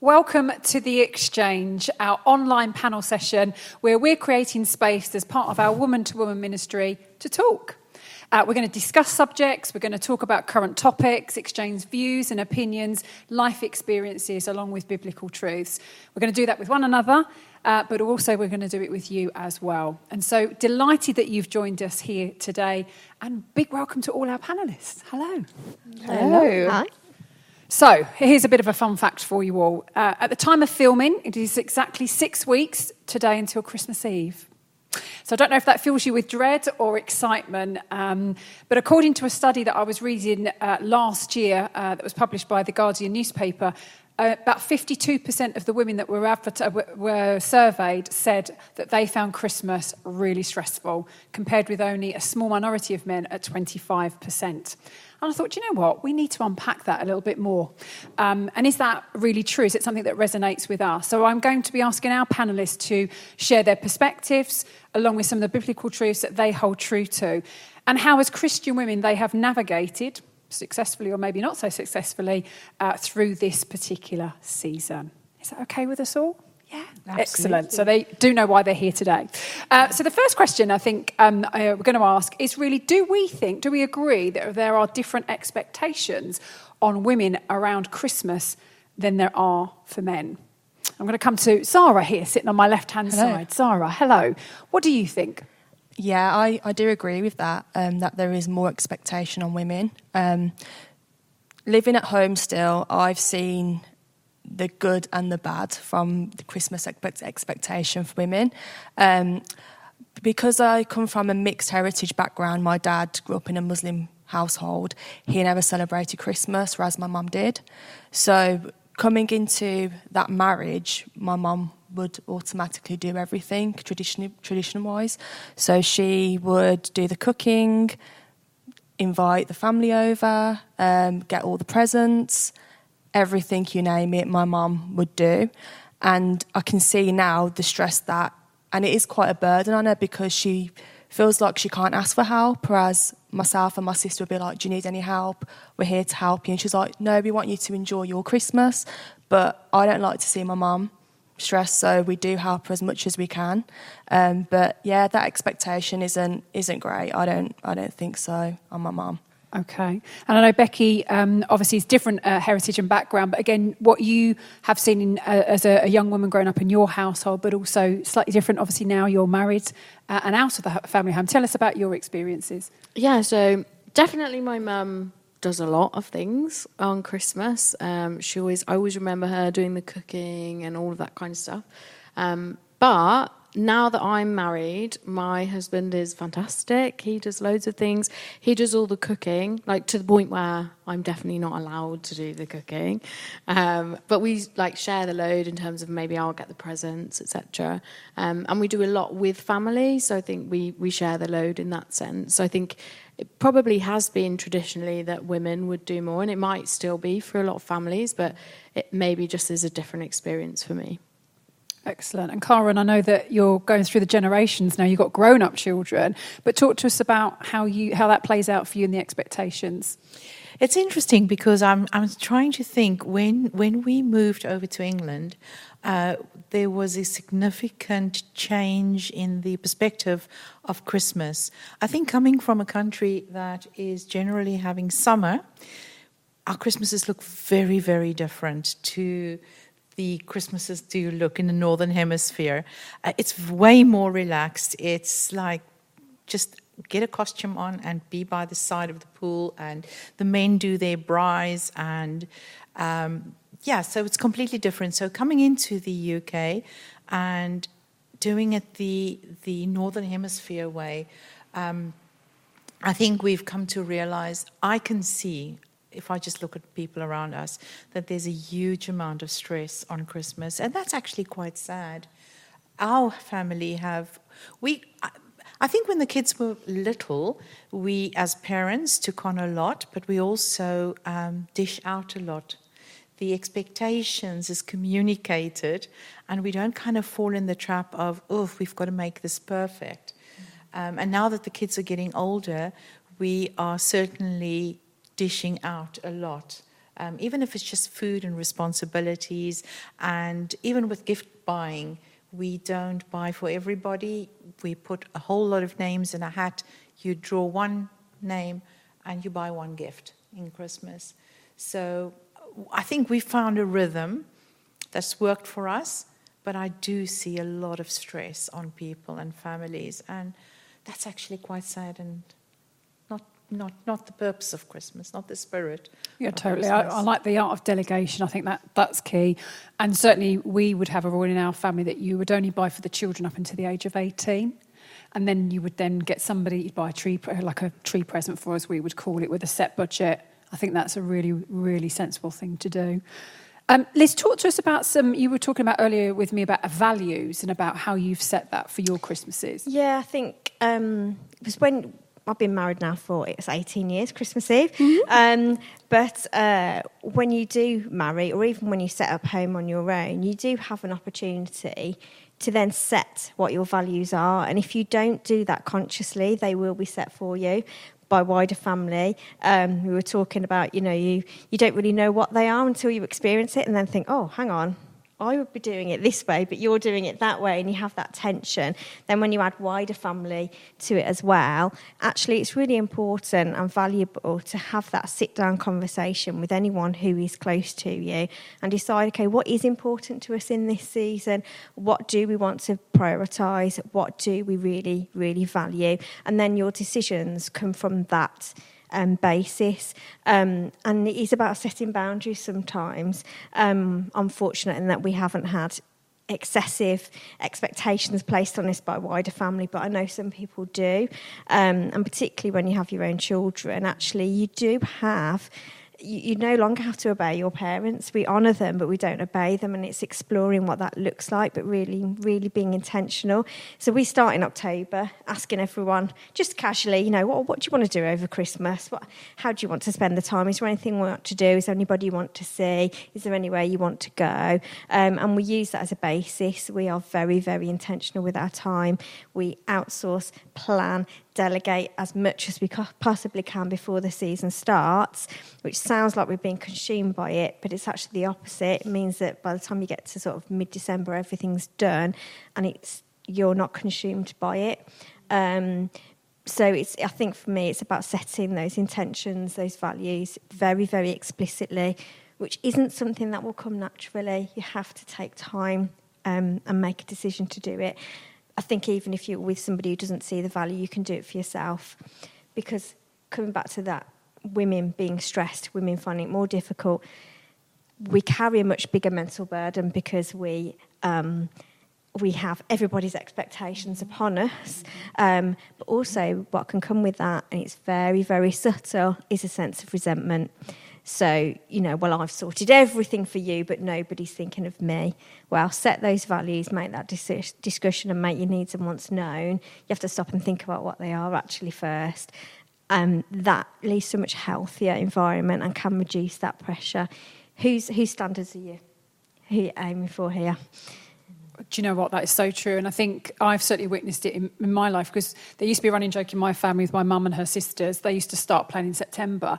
Welcome to The Exchange, our online panel session where we're creating space as part of our woman to woman ministry to talk. Uh, we're going to discuss subjects, we're going to talk about current topics, exchange views and opinions, life experiences, along with biblical truths. We're going to do that with one another, uh, but also we're going to do it with you as well. And so, delighted that you've joined us here today, and big welcome to all our panelists. Hello. Hello. Hello. Hi. So, here's a bit of a fun fact for you all. Uh, at the time of filming, it is exactly six weeks today until Christmas Eve. So I don't know if that fills you with dread or excitement, um, but according to a study that I was reading uh, last year uh, that was published by the Guardian newspaper, uh, about 52% of the women that were, adver- were surveyed said that they found Christmas really stressful, compared with only a small minority of men at 25%. And I thought, you know what? We need to unpack that a little bit more. Um, and is that really true? Is it something that resonates with us? So I'm going to be asking our panelists to share their perspectives along with some of the biblical truths that they hold true to, and how, as Christian women, they have navigated successfully or maybe not so successfully uh, through this particular season. Is that okay with us all? Yeah, Absolutely. excellent. So they do know why they're here today. Uh, so the first question I think um, uh, we're going to ask is really: Do we think, do we agree that there are different expectations on women around Christmas than there are for men? I'm going to come to Zara here, sitting on my left-hand side. Zara, hello. What do you think? Yeah, I, I do agree with that. Um, that there is more expectation on women. Um, living at home still, I've seen the good and the bad from the Christmas expectation for women. Um, because I come from a mixed heritage background, my dad grew up in a Muslim household. He never celebrated Christmas, whereas my mum did. So, coming into that marriage, my mum would automatically do everything tradition tradition wise. So she would do the cooking, invite the family over, um, get all the presents, everything you name it, my mum would do. And I can see now the stress that, and it is quite a burden on her because she feels like she can't ask for help. Whereas myself and my sister would be like, Do you need any help? We're here to help you. And she's like, No, we want you to enjoy your Christmas. But I don't like to see my mum stressed, so we do help her as much as we can. Um, but yeah, that expectation isn't isn't great. I don't I don't think so on my mum. Okay. And I know Becky um, obviously is different uh, heritage and background, but again, what you have seen in, uh, as a, a, young woman growing up in your household, but also slightly different. Obviously, now you're married uh, and out of the family home. Tell us about your experiences. Yeah, so definitely my mum does a lot of things on Christmas. Um, she always, I always remember her doing the cooking and all of that kind of stuff. Um, but now that I'm married, my husband is fantastic. He does loads of things. He does all the cooking, like to the point where I'm definitely not allowed to do the cooking. Um, but we like share the load in terms of maybe I'll get the presents, etc. Um, and we do a lot with family, so I think we we share the load in that sense. So I think it probably has been traditionally that women would do more, and it might still be for a lot of families, but it maybe just is a different experience for me. Excellent. And Karen, I know that you're going through the generations now. You've got grown-up children, but talk to us about how you how that plays out for you and the expectations. It's interesting because I'm I'm trying to think when when we moved over to England, uh, there was a significant change in the perspective of Christmas. I think coming from a country that is generally having summer, our Christmases look very very different to the Christmases do look in the Northern Hemisphere. Uh, it's way more relaxed. It's like just get a costume on and be by the side of the pool, and the men do their braais, and um, yeah, so it's completely different. So coming into the UK and doing it the the Northern Hemisphere way. Um, I think we've come to realize I can see if I just look at people around us, that there's a huge amount of stress on Christmas, and that's actually quite sad. Our family have we. I think when the kids were little, we as parents took on a lot, but we also um, dish out a lot. The expectations is communicated, and we don't kind of fall in the trap of, oh, we've got to make this perfect. Um, and now that the kids are getting older, we are certainly dishing out a lot um, even if it's just food and responsibilities, and even with gift buying, we don't buy for everybody. We put a whole lot of names in a hat. You draw one name and you buy one gift in Christmas. So I think we found a rhythm that's worked for us, but I do see a lot of stress on people and families, and that's actually quite sad and not not not the purpose of Christmas, not the spirit. Yeah, totally. I, I, like the art of delegation. I think that that's key, and certainly we would have a rule in our family that you would only buy for the children up until the age of eighteen. And then you would then get somebody to buy a tree, like a tree present for us, we would call it, with a set budget I think that's a really, really sensible thing to do. Um, Liz, talk to us about some. You were talking about earlier with me about values and about how you've set that for your Christmases. Yeah, I think um, because when I've been married now for it's 18 years, Christmas Eve. Mm-hmm. Um, but uh, when you do marry, or even when you set up home on your own, you do have an opportunity to then set what your values are. And if you don't do that consciously, they will be set for you by wider family. Um, we were talking about, you know, you, you don't really know what they are until you experience it and then think, oh, hang on, I would be doing it this way, but you're doing it that way, and you have that tension. Then, when you add wider family to it as well, actually, it's really important and valuable to have that sit down conversation with anyone who is close to you and decide okay, what is important to us in this season? What do we want to prioritise? What do we really, really value? And then your decisions come from that um, basis. Um, and it is about setting boundaries sometimes. Um, unfortunate in that we haven't had excessive expectations placed on us by wider family, but I know some people do. Um, and particularly when you have your own children, actually, you do have you, no longer have to obey your parents. We honour them, but we don't obey them, and it's exploring what that looks like, but really, really being intentional. So we start in October, asking everyone just casually, you know, what, what do you want to do over Christmas? What, how do you want to spend the time? Is there anything you want to do? Is there anybody you want to see? Is there anywhere you want to go? Um, and we use that as a basis. We are very, very intentional with our time. We outsource, plan, delegate as much as we possibly can before the season starts, which sounds like we're being consumed by it, but it's actually the opposite. It means that by the time you get to sort of mid December, everything's done and it's you're not consumed by it. Um, so it's I think for me it's about setting those intentions, those values very, very explicitly, which isn't something that will come naturally. You have to take time um, and make a decision to do it. I think even if you're with somebody who doesn't see the value, you can do it for yourself. Because coming back to that, women being stressed, women finding it more difficult, we carry a much bigger mental burden because we. Um, we have everybody's expectations upon us, um, but also what can come with that, and it's very, very subtle, is a sense of resentment. So, you know, well, I've sorted everything for you, but nobody's thinking of me. Well, set those values, make that dis- discussion, and make your needs and wants known. You have to stop and think about what they are actually first. Um, that leads to a much healthier environment and can reduce that pressure. Whose, whose standards are you, who are you aiming for here? Do you know what? That is so true. And I think I've certainly witnessed it in, in my life because there used to be a running joke in my family with my mum and her sisters. They used to start planning in September.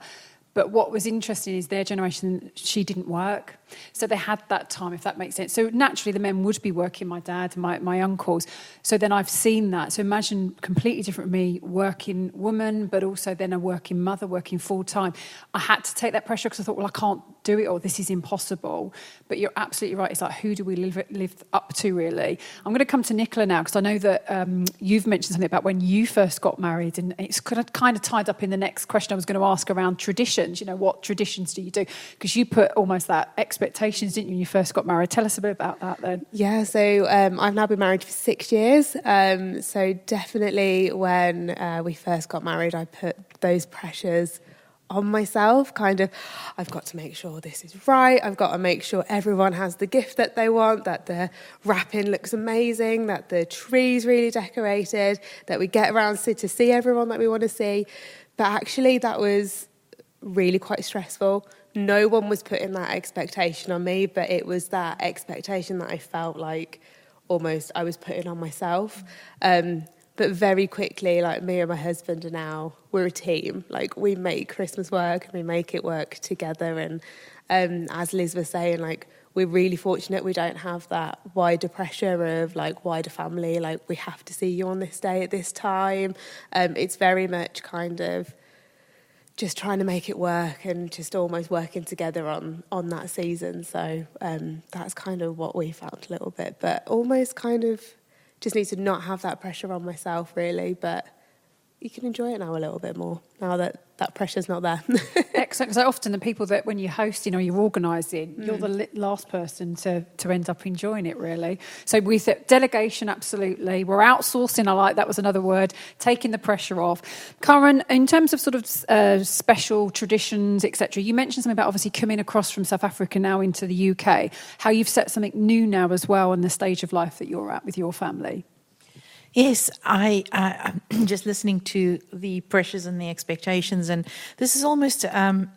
But what was interesting is their generation, she didn't work. So they had that time, if that makes sense. So naturally, the men would be working, my dad my, my uncles. So then I've seen that. So imagine completely different me, working woman, but also then a working mother, working full time. I had to take that pressure because I thought, well, I can't do it or this is impossible. But you're absolutely right. It's like, who do we live, live up to, really? I'm going to come to Nicola now because I know that um, you've mentioned something about when you first got married, and it's kind of, tied up in the next question I was going to ask around traditions. You know, what traditions do you do? Because you put almost that expectations, didn't you, when you first got married? Tell us a bit about that then. Yeah, so um, I've now been married for six years. Um, so definitely when uh, we first got married, I put those pressures on myself kind of i've got to make sure this is right i've got to make sure everyone has the gift that they want that the wrapping looks amazing that the tree's really decorated that we get around to see everyone that we want to see but actually that was really quite stressful no one was putting that expectation on me, but it was that expectation that I felt like almost I was putting on myself. Um, but very quickly, like me and my husband are now, we're a team. Like we make Christmas work and we make it work together. And um, as Liz was saying, like we're really fortunate we don't have that wider pressure of like wider family, like we have to see you on this day at this time. Um, it's very much kind of just trying to make it work and just almost working together on on that season. So um, that's kind of what we found a little bit, but almost kind of just need to not have that pressure on myself really, but you can enjoy it now a little bit more now that that pressure's not there. Excellent. Because often the people that when you're hosting or you're organising, mm. you're the last person to, to end up enjoying it, really. So we said delegation, absolutely. We're outsourcing, I like that was another word, taking the pressure off. Karen, in terms of sort of uh, special traditions, etc., you mentioned something about obviously coming across from South Africa now into the UK, how you've set something new now as well in the stage of life that you're at with your family. Yes, I, am just listening to the pressures and the expectations, and this is almost um,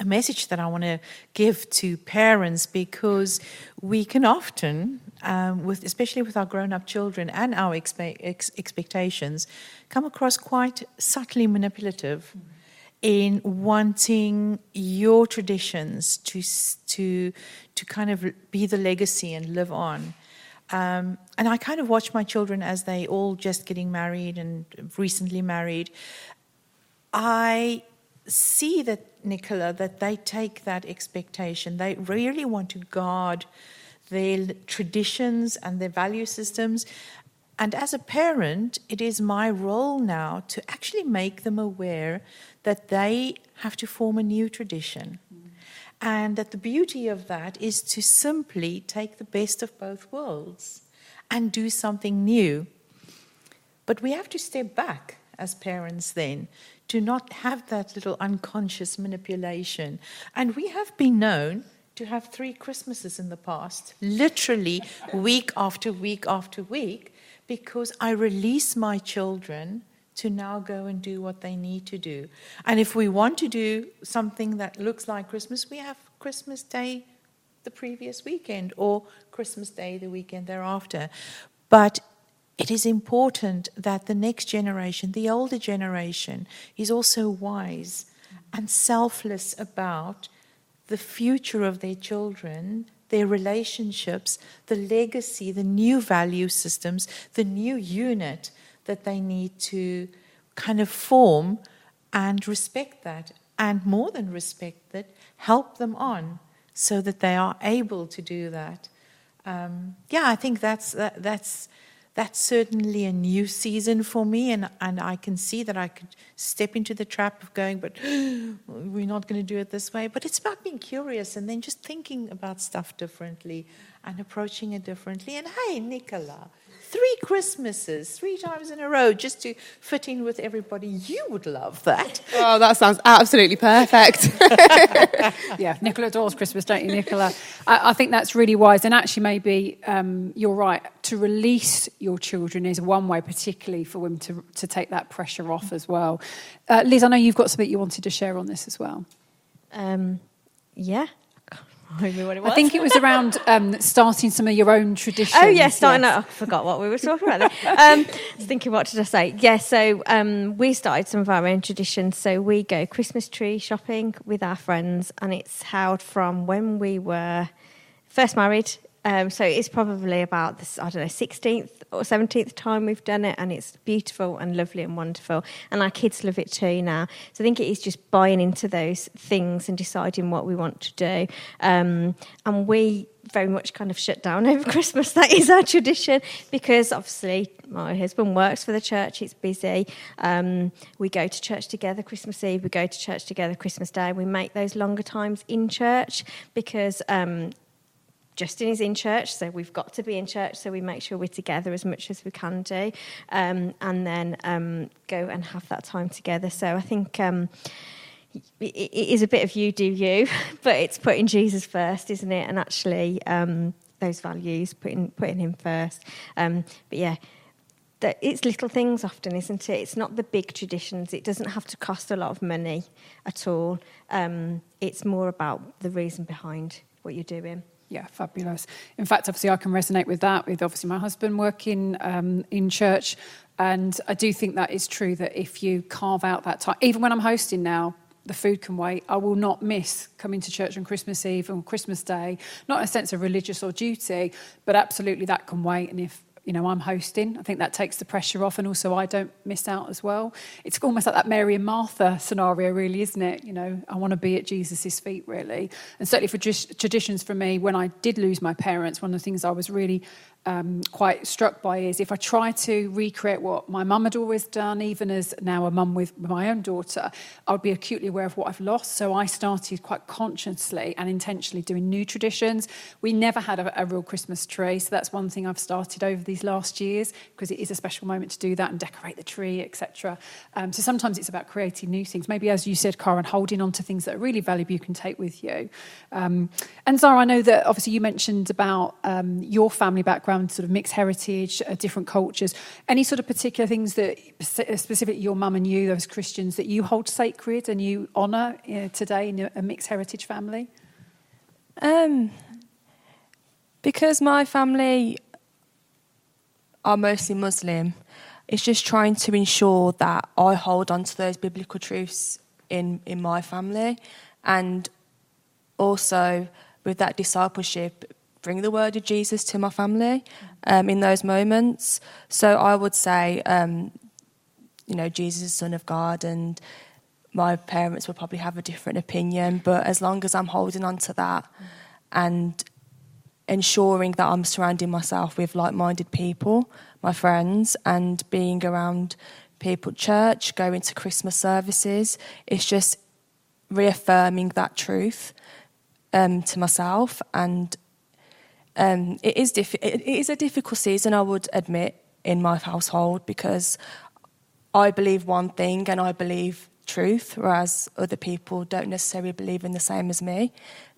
a message that I want to give to parents because we can often, um, with especially with our grown-up children and our expe- ex- expectations, come across quite subtly manipulative. Mm. In wanting your traditions to to to kind of be the legacy and live on, um, and I kind of watch my children as they all just getting married and recently married. I see that, Nicola, that they take that expectation. They really want to guard their traditions and their value systems. And as a parent, it is my role now to actually make them aware that they have to form a new tradition. And that the beauty of that is to simply take the best of both worlds and do something new. But we have to step back as parents then to not have that little unconscious manipulation. And we have been known to have three Christmases in the past, literally week after week after week, because I release my children to now go and do what they need to do. And if we want to do something that looks like Christmas, we have Christmas Day the previous weekend or Christmas Day the weekend thereafter. But it is important that the next generation, the older generation, is also wise and selfless about the future of their children, their relationships, the legacy, the new value systems, the new unit that they need to kind of form and respect that. And more than respect that, help them on so that they are able to do that. Um, yeah, I think that's that, that's that's certainly a new season for me, and, and I can see that I could step into the trap of going, but we're not going to do it this way. But it's about being curious and then just thinking about stuff differently and approaching it differently. And hey, Nicola, three Christmases, three times in a row, just to fit in with everybody. You would love that. Oh, that sounds absolutely perfect. yeah, Nicola adores Christmas, don't you, Nicola? I, I think that's really wise. And actually, maybe um, you're right. To release your children is one way, particularly for women to, to take that pressure off as well. Uh, Liz, I know you've got something you wanted to share on this as well. Um, yeah, I think it was around um, starting some of your own traditions. Oh, yeah, starting yes. I forgot what we were talking about. um, I was thinking, what did I say? Yeah, so um, we started some of our own traditions. So we go Christmas tree shopping with our friends, and it's held from when we were first married um, so it's probably about this, I don't know, 16th or 17th time we've done it, and it's beautiful and lovely and wonderful. And our kids love it too now. So I think it is just buying into those things and deciding what we want to do. Um, and we very much kind of shut down over Christmas. That is our tradition because obviously my husband works for the church, it's busy. Um, we go to church together Christmas Eve, we go to church together Christmas Day. We make those longer times in church because um, Justin is in church, so we've got to be in church, so we make sure we're together as much as we can do, um, and then um, go and have that time together. So I think um, it, it is a bit of you do you, but it's putting Jesus first, isn't it? And actually, um, those values, putting putting Him first. Um, but yeah. It's little things often, isn't it? It's not the big traditions. It doesn't have to cost a lot of money at all. Um, it's more about the reason behind what you're doing. Yeah, fabulous. In fact, obviously, I can resonate with that. With obviously my husband working um, in church, and I do think that is true. That if you carve out that time, even when I'm hosting now, the food can wait. I will not miss coming to church on Christmas Eve and Christmas Day. Not in a sense of religious or duty, but absolutely that can wait. And if you know, I'm hosting. I think that takes the pressure off, and also I don't miss out as well. It's almost like that Mary and Martha scenario, really, isn't it? You know, I want to be at Jesus' feet, really. And certainly for traditions for me, when I did lose my parents, one of the things I was really um, quite struck by is if I try to recreate what my mum had always done, even as now a mum with my own daughter, I would be acutely aware of what I've lost. So I started quite consciously and intentionally doing new traditions. We never had a, a real Christmas tree, so that's one thing I've started over these last years because it is a special moment to do that and decorate the tree, etc. Um, so sometimes it's about creating new things. Maybe, as you said, Karen, holding on to things that are really valuable you can take with you. Um, and Zara, I know that obviously you mentioned about um, your family background sort of mixed heritage, uh, different cultures. Any sort of particular things that specifically your mum and you, those Christians, that you hold sacred and you honour know, today in a mixed heritage family? Um, because my family are mostly Muslim, it's just trying to ensure that I hold on to those biblical truths in, in my family and also with that discipleship bring the word of Jesus to my family um, in those moments. So I would say, um, you know, Jesus is Son of God, and my parents would probably have a different opinion. But as long as I'm holding on to that and ensuring that I'm surrounding myself with like minded people, my friends, and being around people at church, going to Christmas services, it's just reaffirming that truth um, to myself and um, it is diff- it is a difficult season, I would admit, in my household because I believe one thing and I believe truth, whereas other people don't necessarily believe in the same as me.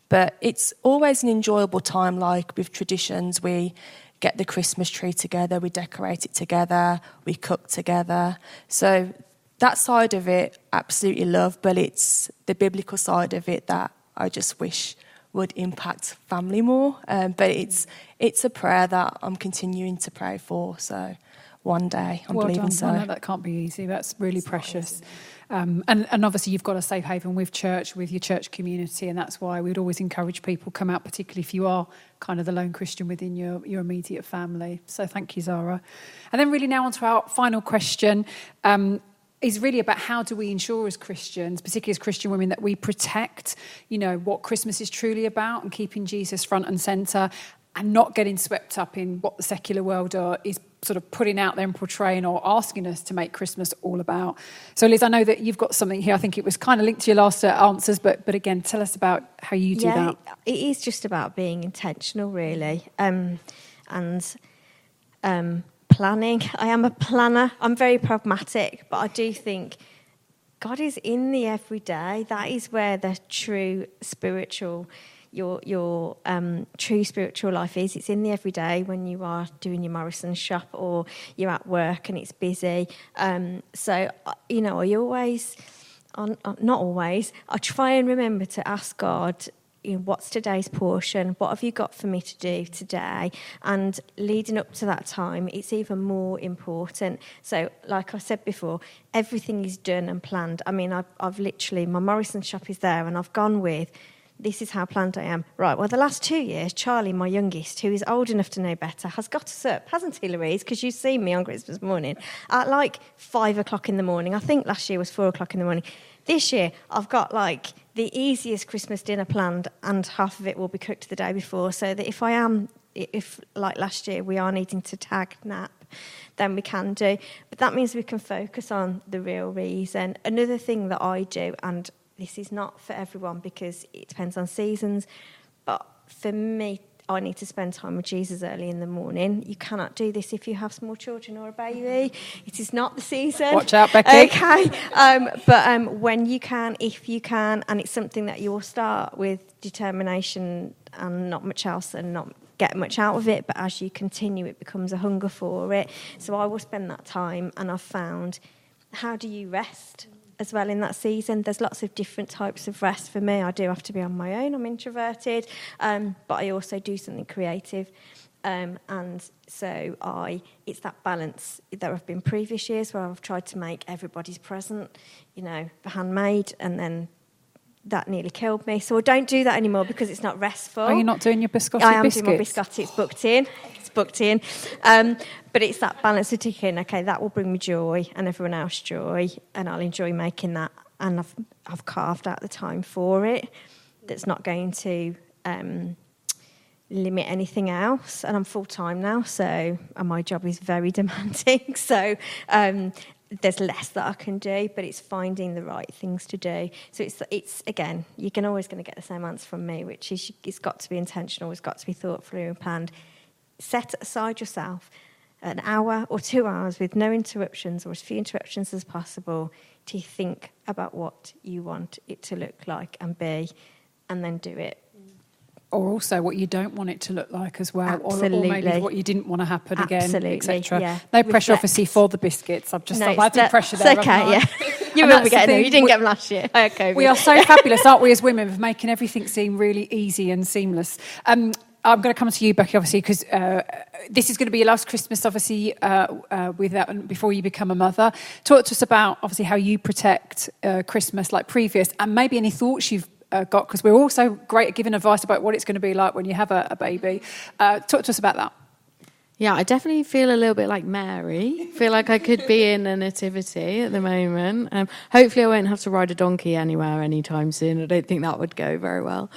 But it's always an enjoyable time, like with traditions. We get the Christmas tree together, we decorate it together, we cook together. So that side of it, absolutely love, but it's the biblical side of it that I just wish would impact family more. Um, but it's it's a prayer that I'm continuing to pray for. So one day I'm well believing done. so. No, that can't be easy. That's really it's precious. Um, and, and obviously, you've got a safe haven with church, with your church community, and that's why we'd always encourage people come out, particularly if you are kind of the lone Christian within your, your immediate family. So thank you, Zara. And then, really, now on to our final question. Um, is really about how do we ensure as Christians, particularly as Christian women, that we protect, you know, what Christmas is truly about and keeping Jesus front and centre and not getting swept up in what the secular world are, is sort of putting out there and portraying or asking us to make Christmas all about. So, Liz, I know that you've got something here. I think it was kind of linked to your last uh, answers, but but again, tell us about how you do yeah, that. It is just about being intentional, really, um, and um, planning. I am a planner. I'm very pragmatic, but I do think God is in the everyday. That is where the true spiritual, your your um, true spiritual life is. It's in the everyday when you are doing your Morrison shop or you're at work and it's busy. Um, so uh, you know, I always. On, on, not always. I try and remember to ask God you know, what's today's portion? What have you got for me to do today? And leading up to that time, it's even more important. So, like I said before, everything is done and planned. I mean, I've, I've literally, my Morrison shop is there, and I've gone with, this is how planned I am. Right, well, the last two years, Charlie, my youngest, who is old enough to know better, has got us up, hasn't he, Louise? Because you've seen me on Christmas morning at like five o'clock in the morning. I think last year was four o'clock in the morning. This year, I've got like the easiest Christmas dinner planned, and half of it will be cooked the day before. So that if I am, if like last year, we are needing to tag nap, then we can do. But that means we can focus on the real reason. Another thing that I do, and this is not for everyone because it depends on seasons, but for me I need to spend time with Jesus early in the morning. You cannot do this if you have small children or a baby. It is not the season. Watch out, Becky. Okay. Um, but um, when you can, if you can, and it's something that you will start with determination and not much else and not get much out of it, but as you continue, it becomes a hunger for it. So I will spend that time, and I've found how do you rest? As well in that season. There's lots of different types of rest for me. I do have to be on my own. I'm introverted, um, but I also do something creative. Um, and so I, it's that balance. There have been previous years where I've tried to make everybody's present, you know, handmade, and then that nearly killed me. So I don't do that anymore because it's not restful. Are you not doing your biscotti I am biscuits? doing my biscotti. It's booked in. It's booked in. Um, but it's that balance of ticking. Okay, that will bring me joy and everyone else joy, and I'll enjoy making that. And I've I've carved out the time for it. That's not going to. Um, limit anything else and i'm full-time now so and my job is very demanding so um, there's less that I can do, but it's finding the right things to do. So it's it's again, you're gonna, always going to get the same answer from me, which is it's got to be intentional, it's got to be thought through and planned. Set aside yourself an hour or two hours with no interruptions or as few interruptions as possible to think about what you want it to look like and be, and then do it or also what you don't want it to look like as well, or, or, Absolutely. maybe what you didn't want to happen again, etc. yeah. No pressure, obviously, for the biscuits. I've just No, I've added it's- pressure it's okay, yeah. You will be getting them. You didn't we- get them last year. Okay. We are so fabulous, aren't we, as women, of making everything seem really easy and seamless. Um, I'm going to come to you, Becky, obviously, because uh, this is going to be your last Christmas, obviously, uh, uh, with that, before you become a mother. Talk to us about, obviously, how you protect uh, Christmas like previous, and maybe any thoughts you've uh, got, because we're also great at giving advice about what it's going to be like when you have a, a baby. Uh, talk to us about that. Yeah, I definitely feel a little bit like Mary. feel like I could be in a nativity at the moment. Um, hopefully, I won't have to ride a donkey anywhere anytime soon. I don't think that would go very well.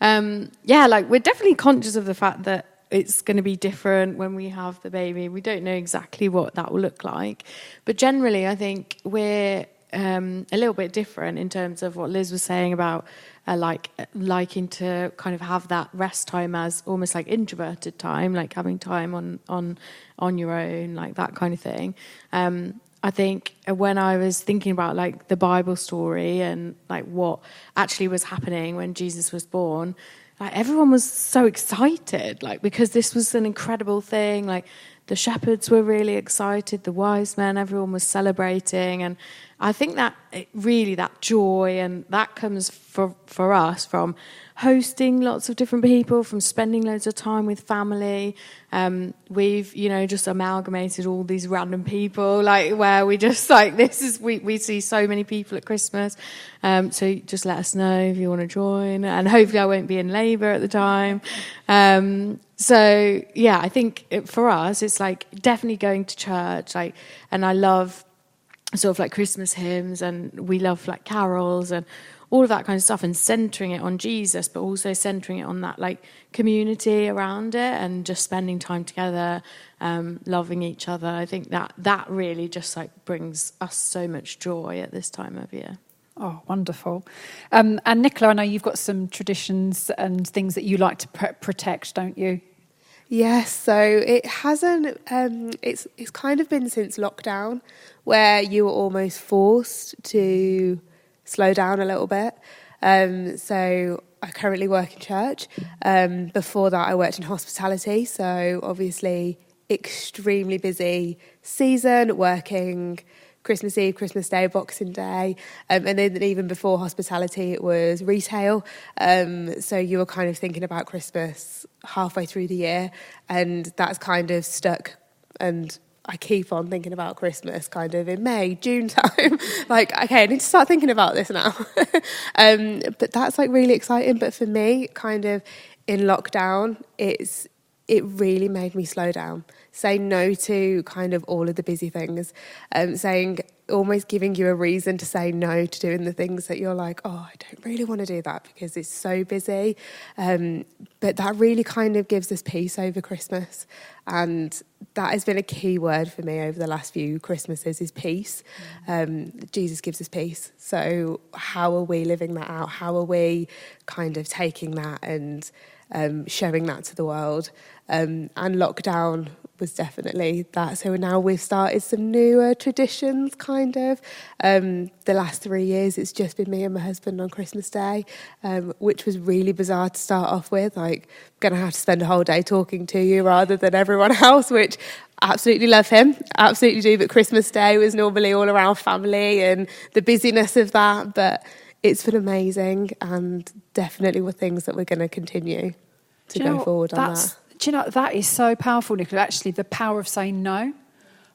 Um, yeah, like we're definitely conscious of the fact that it's going to be different when we have the baby. We don't know exactly what that will look like, but generally, I think we're um, a little bit different in terms of what Liz was saying about uh, like liking to kind of have that rest time as almost like introverted time, like having time on on on your own, like that kind of thing. Um, I think when I was thinking about like the Bible story and like what actually was happening when Jesus was born, like everyone was so excited, like because this was an incredible thing. Like the shepherds were really excited, the wise men, everyone was celebrating, and I think that it, really that joy and that comes for for us from hosting lots of different people, from spending loads of time with family. Um, we've you know just amalgamated all these random people, like where we just like this is we we see so many people at Christmas. Um, so just let us know if you want to join, and hopefully I won't be in labour at the time. Um, so yeah, I think it, for us it's like definitely going to church, like, and I love sort of like Christmas hymns, and we love like carols and all of that kind of stuff, and centering it on Jesus, but also centering it on that like community around it, and just spending time together, um, loving each other. I think that that really just like brings us so much joy at this time of year. Oh, wonderful. Um, and Nicola, I know you've got some traditions and things that you like to pr- protect, don't you? Yes, so it hasn't. Um, it's it's kind of been since lockdown, where you were almost forced to slow down a little bit. Um, so I currently work in church. Um, before that, I worked in hospitality. So obviously, extremely busy season working. Christmas Eve, Christmas Day, Boxing Day, um, and then even before hospitality, it was retail. Um, so you were kind of thinking about Christmas halfway through the year, and that's kind of stuck. And I keep on thinking about Christmas kind of in May, June time. like, okay, I need to start thinking about this now. um, but that's like really exciting. But for me, kind of in lockdown, it's it really made me slow down, say no to kind of all of the busy things, um, saying almost giving you a reason to say no to doing the things that you're like, oh, I don't really want to do that because it's so busy. Um, but that really kind of gives us peace over Christmas. And that has been a key word for me over the last few Christmases is peace. Um, Jesus gives us peace. So how are we living that out? How are we kind of taking that and um, showing that to the world? Um, and lockdown was definitely that. So now we've started some newer traditions, kind of. Um, the last three years, it's just been me and my husband on Christmas Day, um, which was really bizarre to start off with. Like, going to have to spend a whole day talking to you rather than everyone else, which absolutely love him, absolutely do. But Christmas Day was normally all around family and the busyness of that. But it's been amazing and definitely were things that we're going to continue to you go know, forward on that. Do you know, that is so powerful, Nicola. Actually, the power of saying no.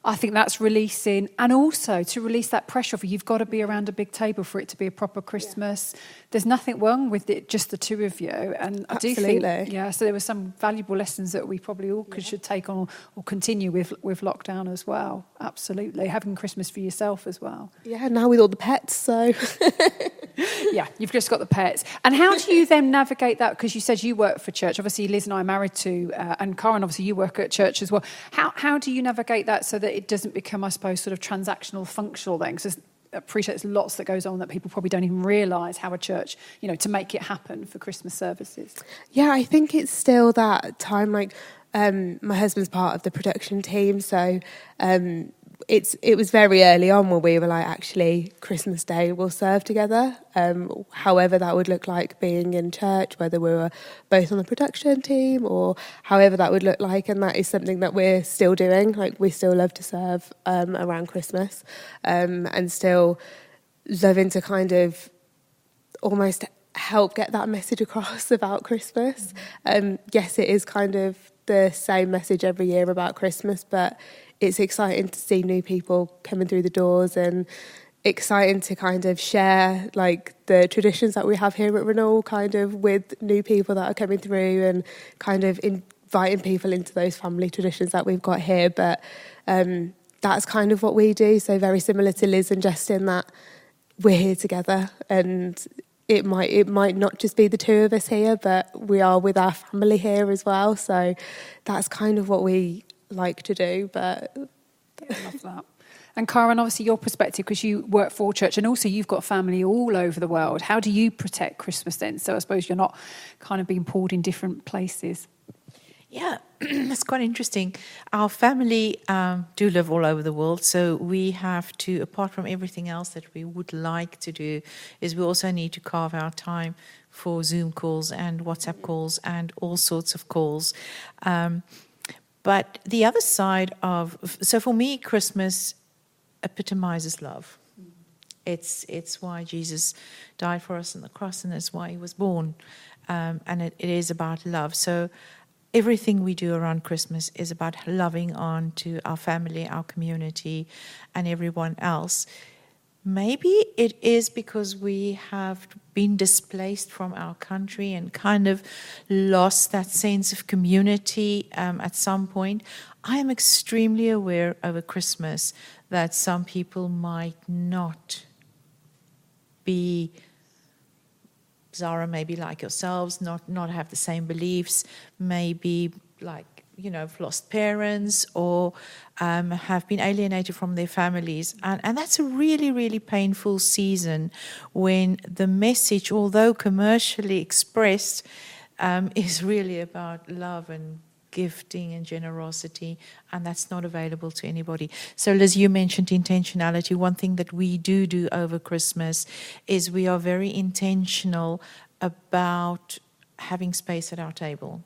I think that's releasing, and also to release that pressure of you've got to be around a big table for it to be a proper Christmas. There's nothing wrong with it, just the two of you. And I do think, Absolutely. yeah, so there were some valuable lessons that we probably all could, should take on or continue with, with lockdown as well. Absolutely. Having Christmas for yourself as well. Yeah, now with all the pets, so yeah, you've just got the pets. And how do you then navigate that? Because you said you work for church. Obviously, Liz and I are married to, uh, and Karen, obviously, you work at church as well. How, how do you navigate that so that it doesn't become, I suppose, sort of transactional, functional then? Because appreciate there's lots that goes on that people probably don't even realise how a church, you know, to make it happen for Christmas services. Yeah, I think it's still that time. Like, um, my husband's part of the production team, so um, it's it was very early on when we were like, actually, Christmas Day we'll serve together. Um, however, that would look like being in church, whether we were both on the production team or however that would look like, and that is something that we're still doing. Like, we still love to serve um, around Christmas, um, and still loving to kind of almost help get that message across about Christmas. Um, yes, it is kind of the same message every year about Christmas, but it's exciting to see new people coming through the doors and exciting to kind of share like the traditions that we have here at Renault kind of with new people that are coming through and kind of inviting people into those family traditions that we've got here. But um, that's kind of what we do. So very similar to Liz and Justin that we're here together and it might it might not just be the two of us here but we are with our family here as well. So that's kind of what we like to do but I love that. And Karen, obviously, your perspective, because you work for church and also you've got family all over the world. How do you protect Christmas then? So I suppose you're not kind of being pulled in different places. Yeah, that's quite interesting. Our family um, do live all over the world, so we have to, apart from everything else that we would like to do, is we also need to carve out time for Zoom calls and WhatsApp calls and all sorts of calls. Um, but the other side of, so for me, Christmas epitomizes love. It's it's why Jesus died for us on the cross, and it's why he was born, um, and it, it is about love. So everything we do around Christmas is about loving on to our family, our community, and everyone else. Maybe it is because we have been displaced from our country and kind of lost that sense of community um, at some point. I am extremely aware over Christmas that some people might not be Zara, maybe like yourselves, not not have the same beliefs, maybe like you know, have lost parents or um, have been alienated from their families. And, and that's a really, really painful season when the message, although commercially expressed, um, is really about love and gifting and generosity, and that's not available to anybody. So, Liz, you mentioned intentionality. One thing that we do do over Christmas is we are very intentional about having space at our table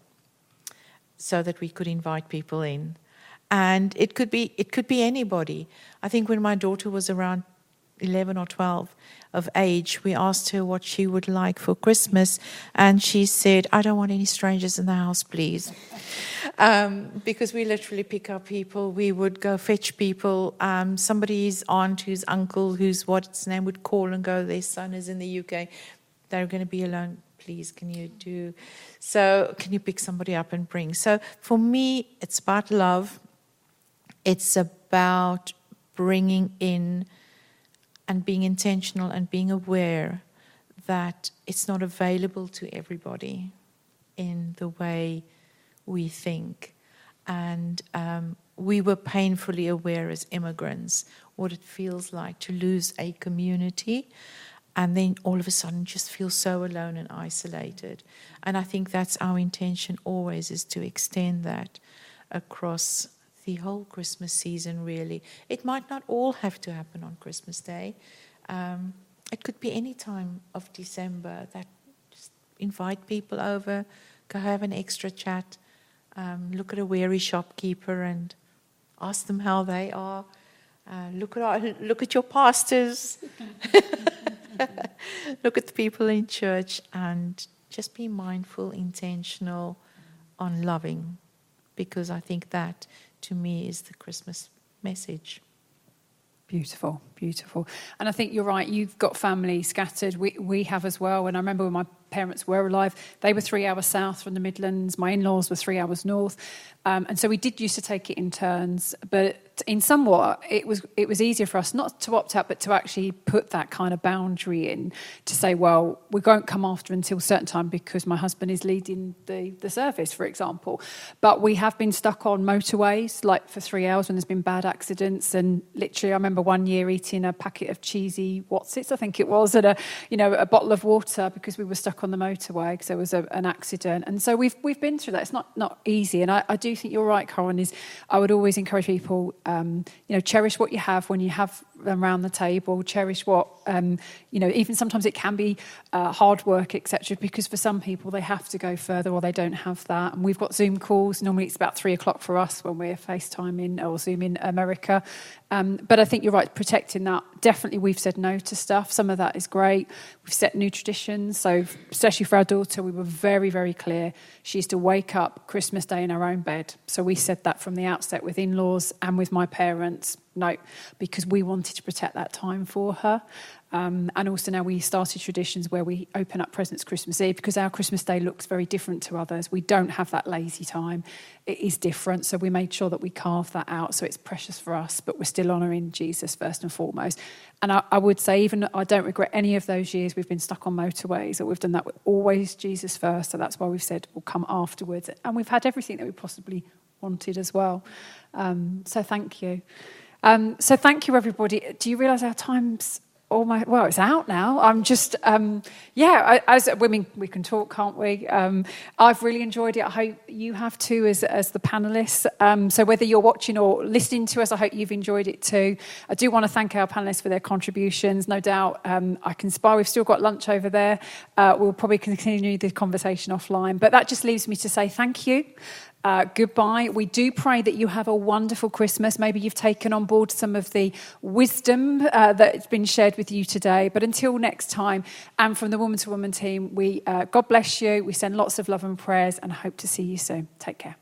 so that we could invite people in. And it could be it could be anybody. I think when my daughter was around 11 or 12 of age, we asked her what she would like for Christmas, and she said, I don't want any strangers in the house, please. Um, because we literally pick up people, we would go fetch people. Um, somebody's aunt, whose uncle, whose what's name would call and go, their son is in the UK, they're going to be alone. Please, can you do so? Can you pick somebody up and bring? So for me, it's about love. It's about bringing in and being intentional and being aware that it's not available to everybody in the way we think. And um, we were painfully aware as immigrants what it feels like to lose a community and then all of a sudden just feel so alone and isolated. And I think that's our intention always is to extend that across the whole Christmas season, really. It might not all have to happen on Christmas Day. Um, it could be any time of December that just invite people over, go have an extra chat, um, look at a weary shopkeeper and ask them how they are. Uh, look at our, look at your pastors. look at the people in church, and just be mindful, intentional on loving, because I think that to me is the Christmas message. Beautiful, beautiful. And I think you're right. You've got family scattered. We, we have as well. And I remember when my parents were alive, they were three hours south from the Midlands. My in laws were three hours north. Um, and so we did used to take it in turns. But in somewhat, it was, it was easier for us not to opt out, but to actually put that kind of boundary in to say, well, we won't come after until a certain time because my husband is leading the, the service, for example. But we have been stuck on motorways like for three hours when there's been bad accidents. And literally, I remember one year eating a packet of cheesy Wotsits, I think it was, and a, you know, a bottle of water because we were stuck on the motorway because there was a, an accident. And so we've, we've been through that. It's not, not easy. And I, I do think you're right, Corin, is I would always encourage people um, you know, cherish what you have when you have them around the table. Cherish what, um, you know, even sometimes it can be uh, hard work, etc. Because for some people they have to go further or they don't have that. And we've got Zoom calls. Normally it's about three o'clock for us when we're FaceTime in or Zoom in America. Um, but I think you're right, protecting that. Definitely, we've said no to stuff. Some of that is great. We've set new traditions. So, especially for our daughter, we were very, very clear. She used to wake up Christmas Day in her own bed. So, we said that from the outset with in laws and with my parents no, because we wanted to protect that time for her. Um, and also now we started traditions where we open up presents Christmas Eve because our Christmas Day looks very different to others. We don't have that lazy time. It is different. So we made sure that we carved that out so it's precious for us, but we're still honouring Jesus first and foremost. And I, I would say, even I don't regret any of those years we've been stuck on motorways or we've done that. We're always Jesus first. So that's why we've said we'll come afterwards. And we've had everything that we possibly wanted as well. Um, so thank you. Um, so thank you, everybody. Do you realise our time's almost well? It's out now. I'm just um, yeah. As women, we can talk, can't we? Um, I've really enjoyed it. I hope you have too, as as the panelists. Um, so whether you're watching or listening to us, I hope you've enjoyed it too. I do want to thank our panelists for their contributions. No doubt, um, I can spy. We've still got lunch over there. Uh, we'll probably continue the conversation offline. But that just leaves me to say thank you. Uh, goodbye. We do pray that you have a wonderful Christmas. Maybe you've taken on board some of the wisdom uh, that's been shared with you today. But until next time, and from the Woman to Woman team, we uh, God bless you. We send lots of love and prayers, and hope to see you soon. Take care.